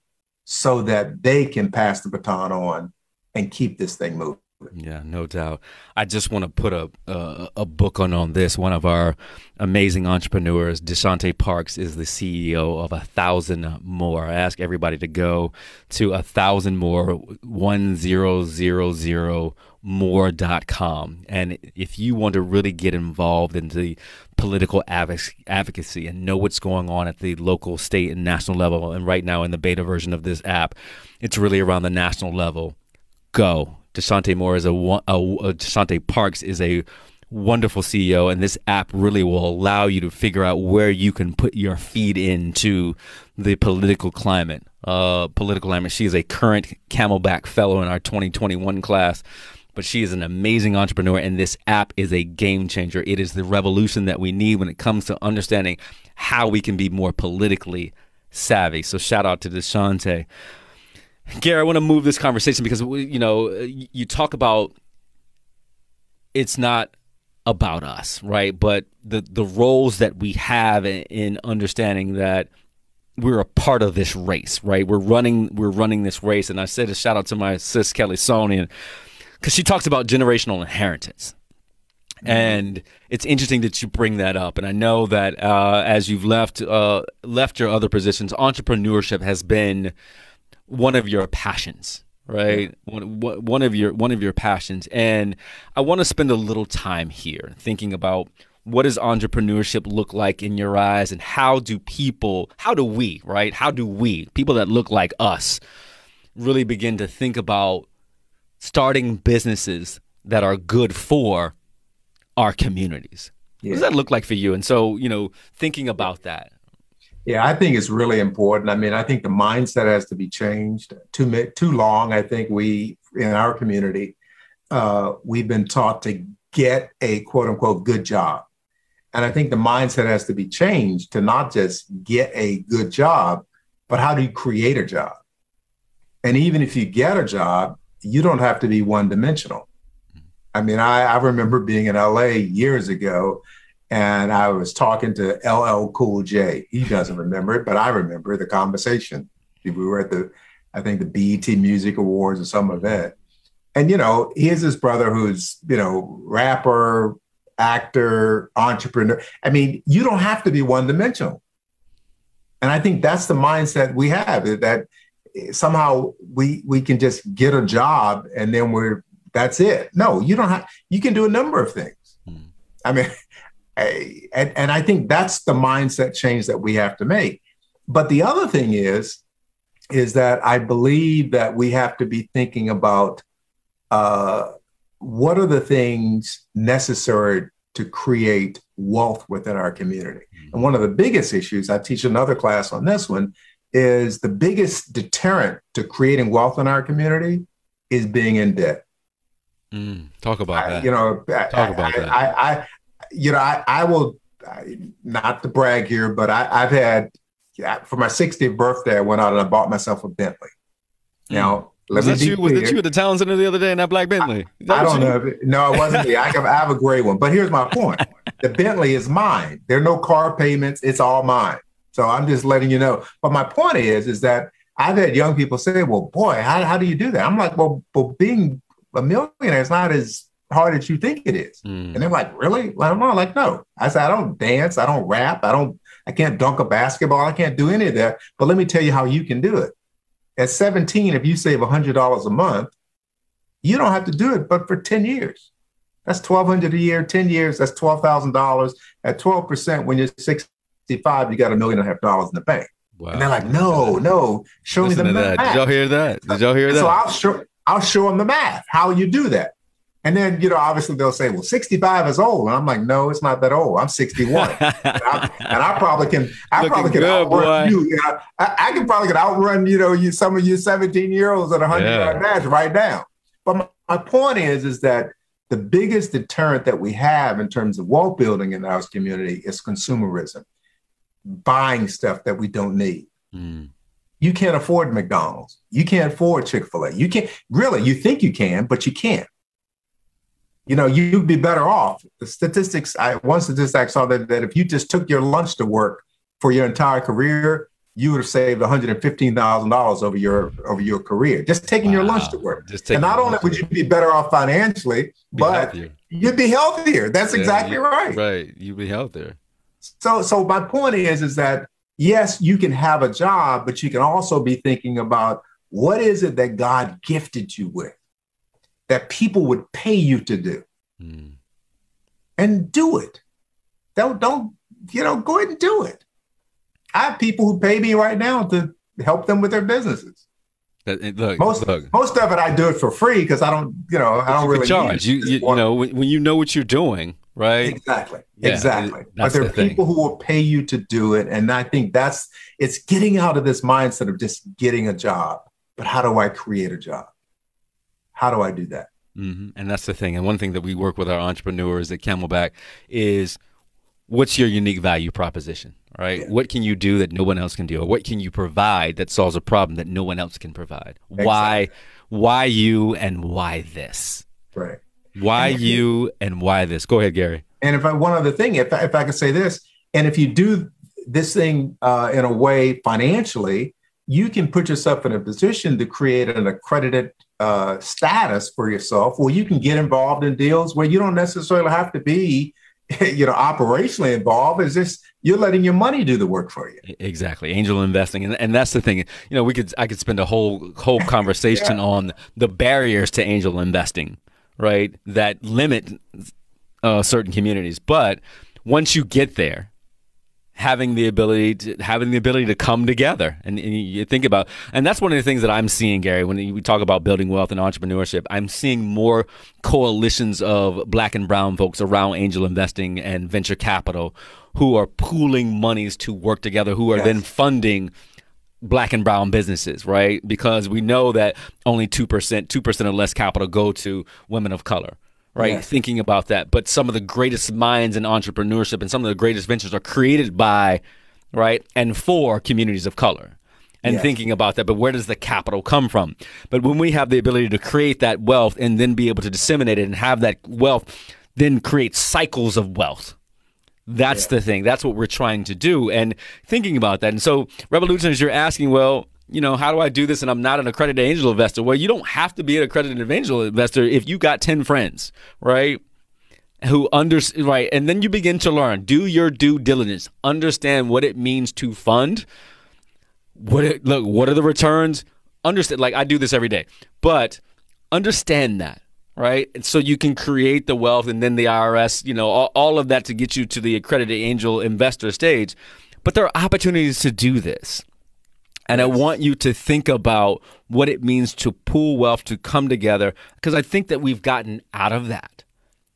so that they can pass the baton on and keep this thing moving? Yeah, no doubt. I just want to put a a, a book on on this. One of our amazing entrepreneurs, Deshante Parks, is the CEO of a thousand more. I ask everybody to go to a thousand more one zero zero zero more.com. And if you want to really get involved in the political advocacy and know what's going on at the local, state, and national level, and right now in the beta version of this app, it's really around the national level. Go Deshante Moore is a, a, a Parks is a wonderful CEO, and this app really will allow you to figure out where you can put your feed into the political climate. Uh, political climate. She is a current Camelback Fellow in our 2021 class, but she is an amazing entrepreneur, and this app is a game changer. It is the revolution that we need when it comes to understanding how we can be more politically savvy. So shout out to Deshante. Gary, I want to move this conversation because you know uh, you talk about it's not about us, right? But the the roles that we have in understanding that we're a part of this race, right? We're running we're running this race, and I said a shout out to my sis Kelly Sonian because she talks about generational inheritance. Mm-hmm. And it's interesting that you bring that up, and I know that uh, as you've left uh, left your other positions, entrepreneurship has been one of your passions, right? One, one of your one of your passions, and I want to spend a little time here thinking about what does entrepreneurship look like in your eyes, and how do people, how do we, right? How do we, people that look like us, really begin to think about starting businesses that are good for our communities? Yeah. What does that look like for you? And so, you know, thinking about that. Yeah, I think it's really important. I mean, I think the mindset has to be changed. Too too long, I think we in our community, uh, we've been taught to get a quote unquote good job, and I think the mindset has to be changed to not just get a good job, but how do you create a job? And even if you get a job, you don't have to be one dimensional. I mean, I, I remember being in LA years ago and I was talking to LL Cool J. He doesn't remember it, but I remember the conversation. We were at the, I think the BET Music Awards or some event. And, you know, here's his brother who's, you know, rapper, actor, entrepreneur. I mean, you don't have to be one dimensional. And I think that's the mindset we have that somehow we we can just get a job and then we're that's it. No, you don't have you can do a number of things. Hmm. I mean, and, and I think that's the mindset change that we have to make. But the other thing is, is that I believe that we have to be thinking about uh, what are the things necessary to create wealth within our community. Mm-hmm. And one of the biggest issues, I teach another class on this one, is the biggest deterrent to creating wealth in our community is being in debt. Mm, talk about I, that. You know, talk I, about I, that. I, you know, I, I will not to brag here, but I, have had for my 60th birthday, I went out and I bought myself a Bentley. Now, mm. was that you? Was that you at the town center the other day in that black Bentley? I, I don't you? know. No, it wasn't me. I have, I have a gray one. But here's my point: the Bentley is mine. There are no car payments. It's all mine. So I'm just letting you know. But my point is, is that I've had young people say, "Well, boy, how, how do you do that?" I'm like, "Well, well, being a millionaire is not as hard as you think it is. Mm. And they're like, really? Like, I'm like, no. I said, I don't dance, I don't rap, I don't, I can't dunk a basketball, I can't do any of that. But let me tell you how you can do it. At 17, if you save $100 a month, you don't have to do it, but for 10 years. That's 1200 a year, 10 years, that's $12,000. At 12%, when you're 65, you got a million and a half dollars in the bank. Wow. And they're like, no, no, show Listen me the math. Did y'all hear that? Did y'all hear that? So I'll show, I'll show them the math, how you do that. And then, you know, obviously they'll say, well, 65 is old. And I'm like, no, it's not that old. I'm 61. and, I, and, I, probably can, I Looking probably can good, outrun boy. you. you know, I, I, can probably can outrun, you know, you, some of you 17 year olds at a 100 yeah. yard dash right now. But my, my point is, is that the biggest deterrent that we have in terms of wealth building in our community is consumerism, buying stuff that we don't need. Mm. You can't afford McDonald's. You can't afford Chick fil A. You can't, really, you think you can, but you can't you know, you'd be better off. The statistics, I, one statistic I saw that, that if you just took your lunch to work for your entire career, you would have saved $115,000 over your over your career just taking wow. your lunch to work. Just and not only would you be better off financially, be but healthier. you'd be healthier. That's yeah, exactly you, right. Right, you'd be healthier. So, so my point is, is that yes, you can have a job, but you can also be thinking about what is it that God gifted you with that people would pay you to do. Mm. And do it. Don't don't you know, go ahead and do it. I have people who pay me right now to help them with their businesses. Look, most look. most of it I do it for free because I don't, you know, I don't really charge. You, you, you, know when, when, you know what you're doing, right? Exactly, yeah, exactly. But there are the people who will pay you to do it, and I think that's it's getting out of this mindset of just getting a job. But how do I create a job? How do I do that? Mm-hmm. And that's the thing. And one thing that we work with our entrepreneurs at Camelback is what's your unique value proposition, right? Yeah. What can you do that no one else can do? Or what can you provide that solves a problem that no one else can provide? Exactly. Why why you and why this? Right. Why and you and why this? Go ahead, Gary. And if I one other thing, if if I could say this, and if you do this thing uh, in a way financially, you can put yourself in a position to create an accredited uh, status for yourself where you can get involved in deals where you don't necessarily have to be you know, operationally involved. Is just you're letting your money do the work for you. Exactly, angel investing, and and that's the thing. You know, we could I could spend a whole whole conversation yeah. on the barriers to angel investing, right? That limit uh, certain communities, but once you get there, having the ability to having the ability to come together and, and, you think about and that's one of the things that i'm seeing gary when we talk about building wealth and entrepreneurship i'm seeing more coalitions of black and brown folks around angel investing and venture capital who are pooling monies to work together who are yes. then funding black and brown businesses right because we know that only 2% 2% or less capital go to women of color right? Yes. Thinking about that. But some of the greatest minds in entrepreneurship and some of the greatest ventures are created by, right, and for communities of color. And yes. thinking about that, but where does the capital come from? But when we have the ability to create that wealth and then be able to disseminate it and have that wealth then create cycles of wealth. That's yeah. the thing. That's what we're trying to do. And thinking about that. And so, revolutionaries, you're asking, well, you know, how do I do this and I'm not an accredited angel investor? Well, you don't have to be an accredited angel investor if you got 10 friends, right? Who under right, and then you begin to learn. Do your due diligence. Understand what it means to fund. What it, look, what are the returns? Understand like I do this every day. But understand that, right? And so you can create the wealth and then the IRS, you know, all, all of that to get you to the accredited angel investor stage. But there are opportunities to do this. And. I want you to think about what it means to pool wealth, to come together, because I think that we've gotten out of that.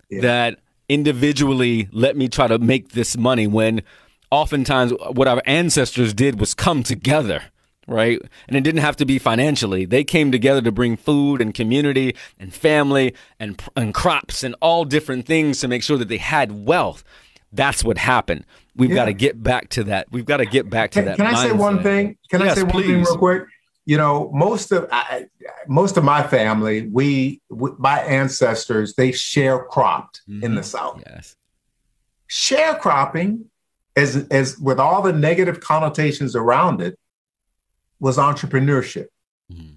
Yeah. That individually, let me try to make this money when oftentimes what our ancestors did was come together, right? And it didn't have to be financially. They came together to bring food and community and family and, and crops and all different things to make sure that they had wealth. That's what happened. We've yeah. got to get back to that. We've got to get back to can, that. Can I say one thing? Can yes, I say one please. thing real quick? You know, most of I, most of my family, we, we my ancestors, they sharecropped mm-hmm. in the South. Yes, sharecropping, as as with all the negative connotations around it, was entrepreneurship. Mm-hmm.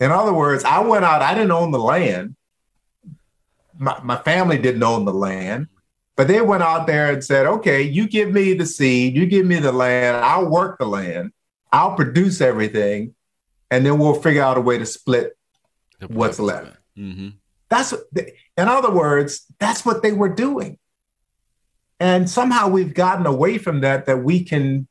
In other words, I went out. I didn't own the land. My, my family didn't own the land. But they went out there and said, okay, you give me the seed, you give me the land, I'll work the land, I'll produce everything, and then we'll figure out a way to split what's left. Mm-hmm. That's in other words, that's what they were doing. And somehow we've gotten away from that, that we can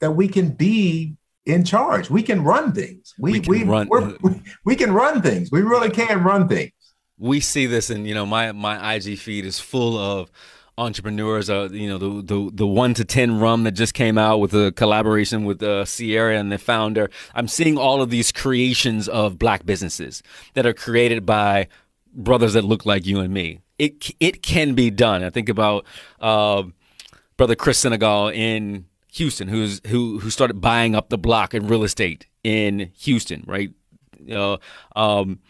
that we can be in charge. We can run things. We we, we, run. we, we can run things. We really can run things we see this and you know my my IG feed is full of entrepreneurs uh you know the the the 1 to 10 rum that just came out with a collaboration with uh, Sierra and the founder I'm seeing all of these creations of black businesses that are created by brothers that look like you and me it it can be done I think about uh, brother Chris Senegal in Houston who's who who started buying up the block in real estate in Houston right? Know um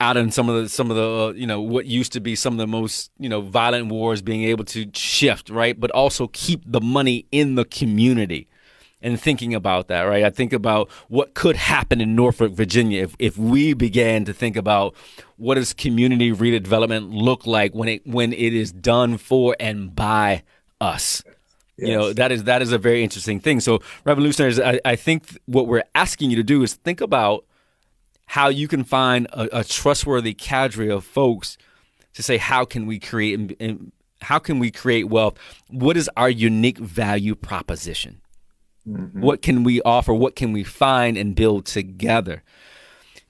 out in some of the some of the uh, you know what used to be some of the most you know violent wars being able to shift right? But also keep the money in the community and thinking about that right? I think about what could happen in norfolk virginia if, if we began to think about what does community redevelopment look like when it when it is done for and by us Yes. You know that is that is a very interesting thing. So, revolutionaries, I, I think what we're asking you to do is think about how you can find a, a trustworthy cadre of folks to say how can we create and, and how can we create wealth? What is our unique value proposition? Mm-hmm. What can we offer? What can we find and build together?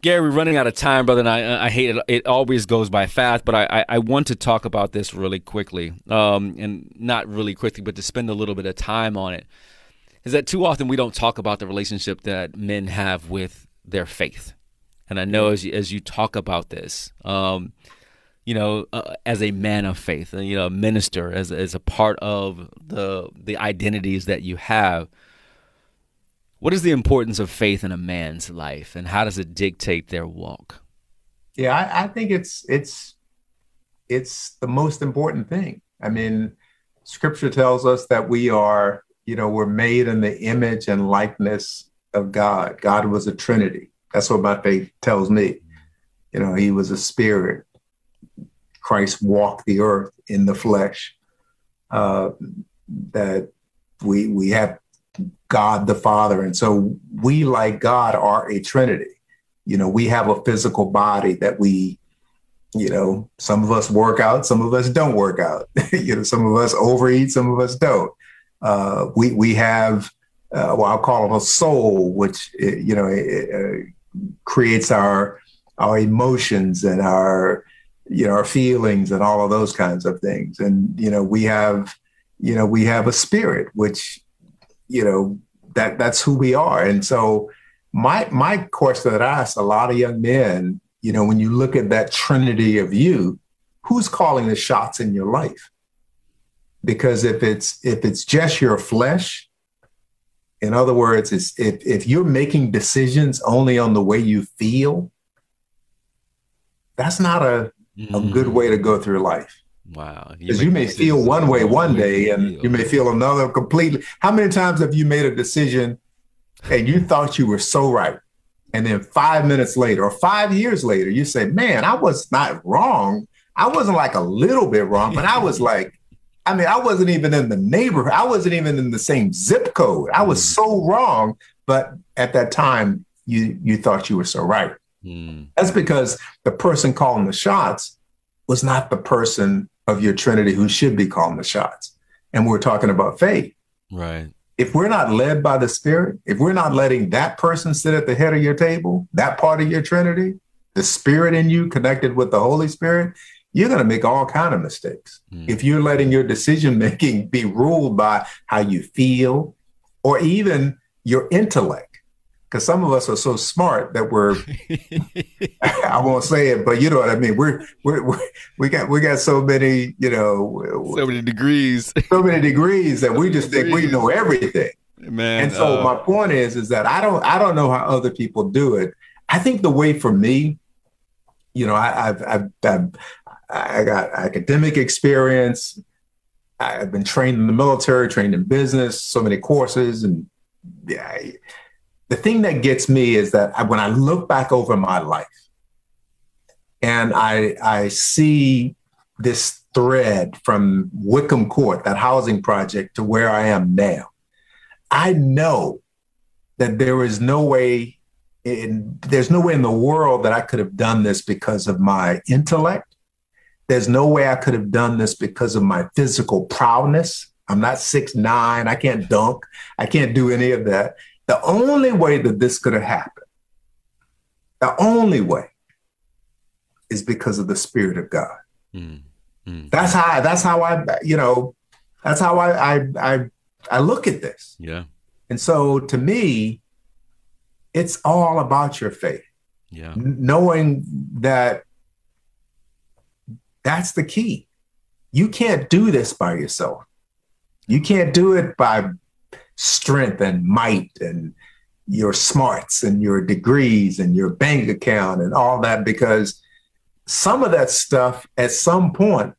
Gary, we're running out of time, brother, and I, I hate it. It always goes by fast, but I, I, want to talk about this really quickly, um, and not really quickly, but to spend a little bit of time on it. Is that too often we don't talk about the relationship that men have with their faith? And I know as you, as you talk about this, um, you know, uh, as a man of faith, you know, a minister, as as a part of the the identities that you have. What is the importance of faith in a man's life, and how does it dictate their walk? Yeah, I, I think it's it's it's the most important thing. I mean, Scripture tells us that we are, you know, we're made in the image and likeness of God. God was a Trinity. That's what my faith tells me. You know, he was a spirit. Christ walked the earth in the flesh. Uh, that we we have God the Father, and so we, like God, are a Trinity. You know, we have a physical body that we, you know, some of us work out, some of us don't work out. you know, some of us overeat, some of us don't. Uh, we we have, uh, well, I'll call it a soul, which you know it, it, creates our our emotions and our you know our feelings and all of those kinds of things and you know we have you know we have a spirit which you know that that's who we are. And so my my question that i ask a lot of young men you know when you look at that trinity of you who's calling the shots in your life? Because if it's if it's just your flesh in other words is if if you're making decisions only on the way you feel that's not a, mm. a good way to go through life Wow. Because you, you may feel one way one day and you may feel another completely. How many times have you made a decision and you thought you were so right? And then five minutes later or five years later, you say, man, I was not wrong. I wasn't like a little bit wrong, but I was like, I mean, I wasn't even in the neighborhood. I wasn't even in the same zip code. I was mm. so wrong. But at that time, you you thought you were so right. Mm. That's because the person calling the shots was not the person of your Trinity who should be calling the shots. And we're talking about faith. Right. If we're not led by the Spirit, if we're not letting that person sit at the head of your table, that part of your Trinity, the Spirit in you connected with the Holy Spirit, you're going to make all kind of mistakes. Mm. If you're letting your decision making be ruled by how you feel or even your intellect, because some of us are so smart that we're I won't say it, but you know what I mean. We're, we're, we're we got we got so many you know so many degrees, so many degrees that so we just degrees. think we know everything. Man, and so uh, my point is is that I don't I don't know how other people do it. I think the way for me, you know, I, I've, I've, I've I got academic experience. I've been trained in the military, trained in business, so many courses, and yeah the thing that gets me is that I, when I look back over my life and I, I see this thread from Whitcomb Court, that housing project, to where I am now, I know that there is no way in, there's no way in the world that I could have done this because of my intellect. There's no way I could have done this because of my physical prowess. I'm not six nine. I can't dunk. I can't do any of that. The only way that this could have happened, the only way, is because of the Spirit of God. Mm, mm. That's how. That's how I. You know. That's how I. I. I. I look at this. Yeah. And so, to me, it's all about your faith. Yeah. knowing that that's the key. You can't do this by yourself. You can't do it by strength and might and your smarts and your degrees and your bank account and all that because some of that stuff at some point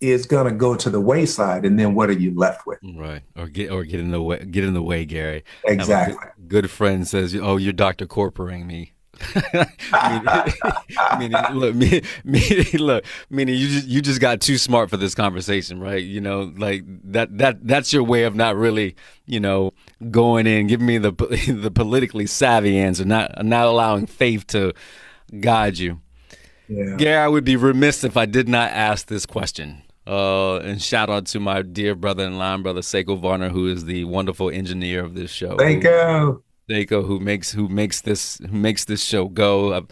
is going to go to the wayside and then what are you left with? Right. Or get or get in the way get in the way gary. Exactly good, good friend says oh you're dr corporing me meaning, look, meaning, look, meaning you just you just got too smart for this conversation, right? You know, like that that that's your way of not really, you know, going in, giving me the the politically savvy answer, not not allowing faith to guide you. Yeah. Gary, I would be remiss if I did not ask this question. Uh, and shout out to my dear brother and line brother Seiko Varner, who is the wonderful engineer of this show. Seiko. Seiko, who makes who makes this who makes this show go. I,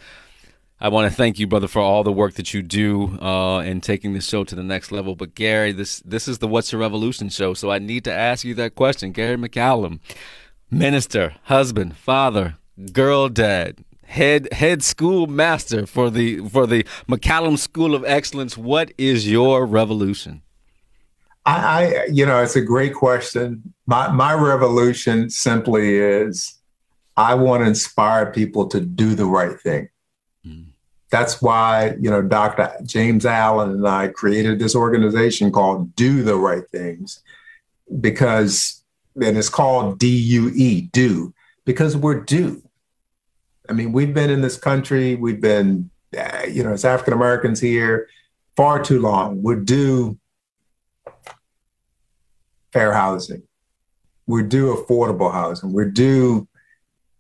I want to thank you, brother, for all the work that you do uh, in taking this show to the next level. But Gary, this this is the What's Your Revolution show, so I need to ask you that question. Gary McCollum, minister, husband, father, girl dad, head head school master for the for the McCollum School of Excellence. What is your revolution? I you know, it's a great question. My my revolution simply is I want to inspire people to do the right thing. Mm. That's why, you know, Dr. James Allen and I created this organization called Do the Right Things because, and it's called DUE, do, because we're due. I mean, we've been in this country, we've been, uh, you know, as African Americans here far too long. We're due fair housing. We're due affordable housing. We're due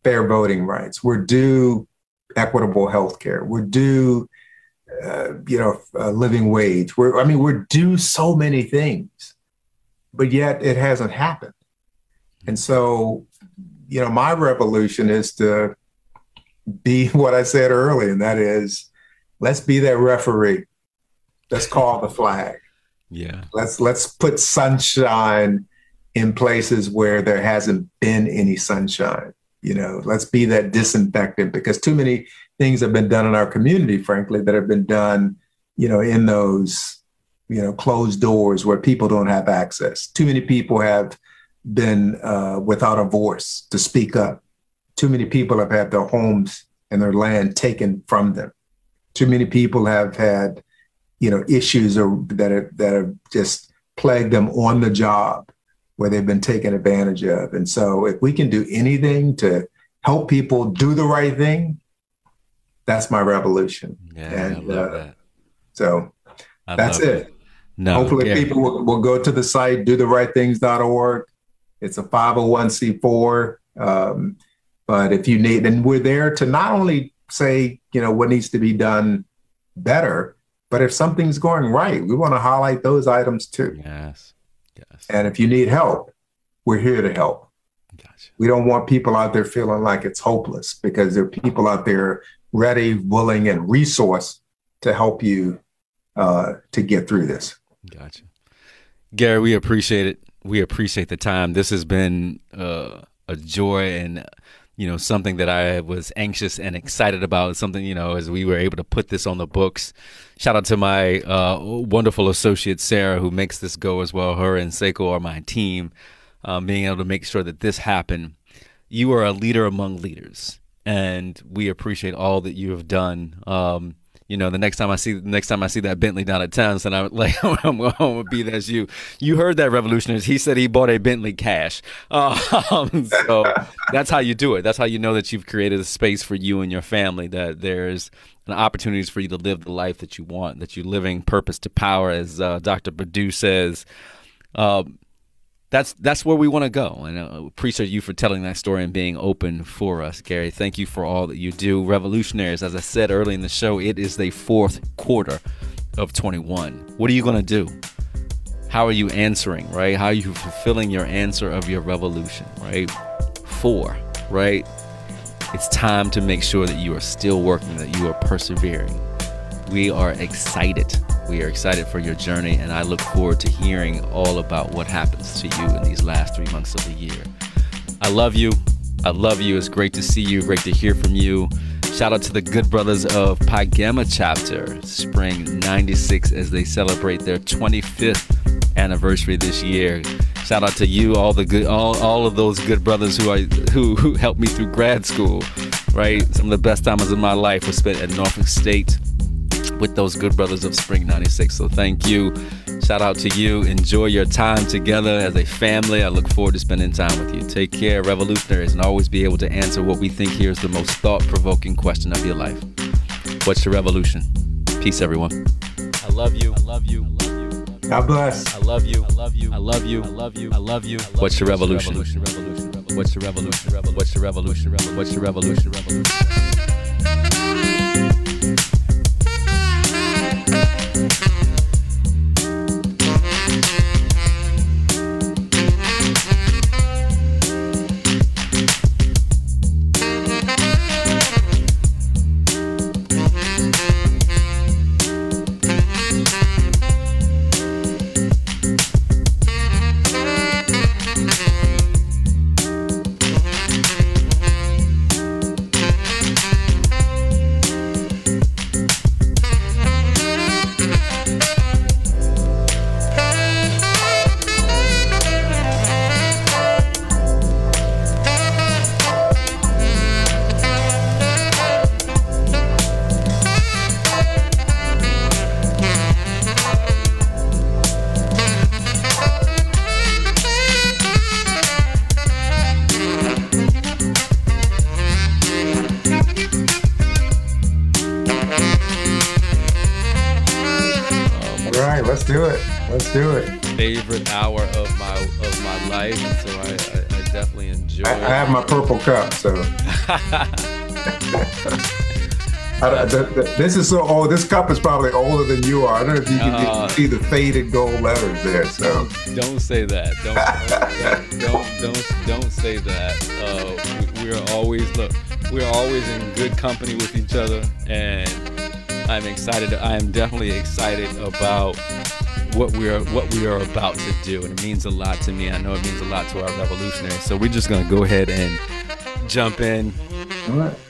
fair voting rights. We're due equitable health care. We're due, uh, you know, a living wage. We're, I mean, we're due so many things, but yet it hasn't happened. And so, you know, my revolution is to be what I said earlier, and that is, let's be that referee. Let's call the flag. Yeah. Let's let's put sunshine in places where there hasn't been any sunshine. You know, let's be that disinfectant because too many things have been done in our community, frankly, that have been done, you know, in those, you know, closed doors where people don't have access. Too many people have been uh, without a voice to speak up. Too many people have had their homes and their land taken from them. Too many people have had, you know, issues or that are, that have just plagued them on the job where they've been taken advantage of. And so if we can do anything to help people do the right thing, that's my revolution. Yeah, and I love uh, that. so I that's love it. No, Hopefully yeah. people will, will go to the site, do the right things.org. It's a 501c4. Um, but if you need, and we're there to not only say, you know, what needs to be done better, but if something's going right, we want to highlight those items too. Yes. And if you need help, we're here to help. Gotcha. We don't want people out there feeling like it's hopeless because there are people out there ready, willing, and resource to help you uh, to get through this. Gotcha. Gary, we appreciate it. We appreciate the time. This has been uh, a joy and you know something that I was anxious and excited about. Something you know as we were able to put this on the books. Shout out to my uh, wonderful associate Sarah who makes this go as well. Her and Seiko are my team, um, being able to make sure that this happened. You are a leader among leaders, and we appreciate all that you have done. Um, you know, the next time I see the next time I see that Bentley down at town, then I'm like, I'm, I'm gonna be that's you. You heard that, revolutionaries. He said he bought a Bentley cash. Um, so that's how you do it. That's how you know that you've created a space for you and your family. That there's an opportunities for you to live the life that you want. That you're living purpose to power, as uh, Dr. Badu says. Um, that's that's where we want to go. And I appreciate you for telling that story and being open for us, Gary. Thank you for all that you do. Revolutionaries, as I said early in the show, it is the fourth quarter of 21. What are you going to do? How are you answering, right? How are you fulfilling your answer of your revolution, right? Four, right? It's time to make sure that you are still working, that you are persevering. We are excited. We are excited for your journey, and I look forward to hearing all about what happens to you in these last three months of the year. I love you. I love you. It's great to see you. Great to hear from you. Shout out to the good brothers of Pi Gamma chapter, Spring 96, as they celebrate their 25th anniversary this year. Shout out to you, all the good, all, all of those good brothers who I who who helped me through grad school. Right, some of the best times of my life were spent at Norfolk State with those good brothers of Spring 96. So thank you. Shout out to you. Enjoy your time together as a family. I look forward to spending time with you. Take care, revolutionaries, and always be able to answer what we think here is the most thought provoking question of your life. What's your revolution? Peace, everyone. I love you. I love you. I love you. God bless. I love you. I love you. I love you. I love you. I love you. What's your revolution? What's your revolution? What's your revolution? What's your revolution? What's your revolution? All right, let's the, the, this is so old. This cup is probably older than you are. I don't know if you can Uh, see the faded gold letters there. So Don't say that. Don't don't don't, don't say that. Uh, we, we are always look. We are always in good company with each other, and I'm excited. I am definitely excited about what we are what we are about to do, and it means a lot to me. I know it means a lot to our revolutionaries. So we're just gonna go ahead and jump in. all right.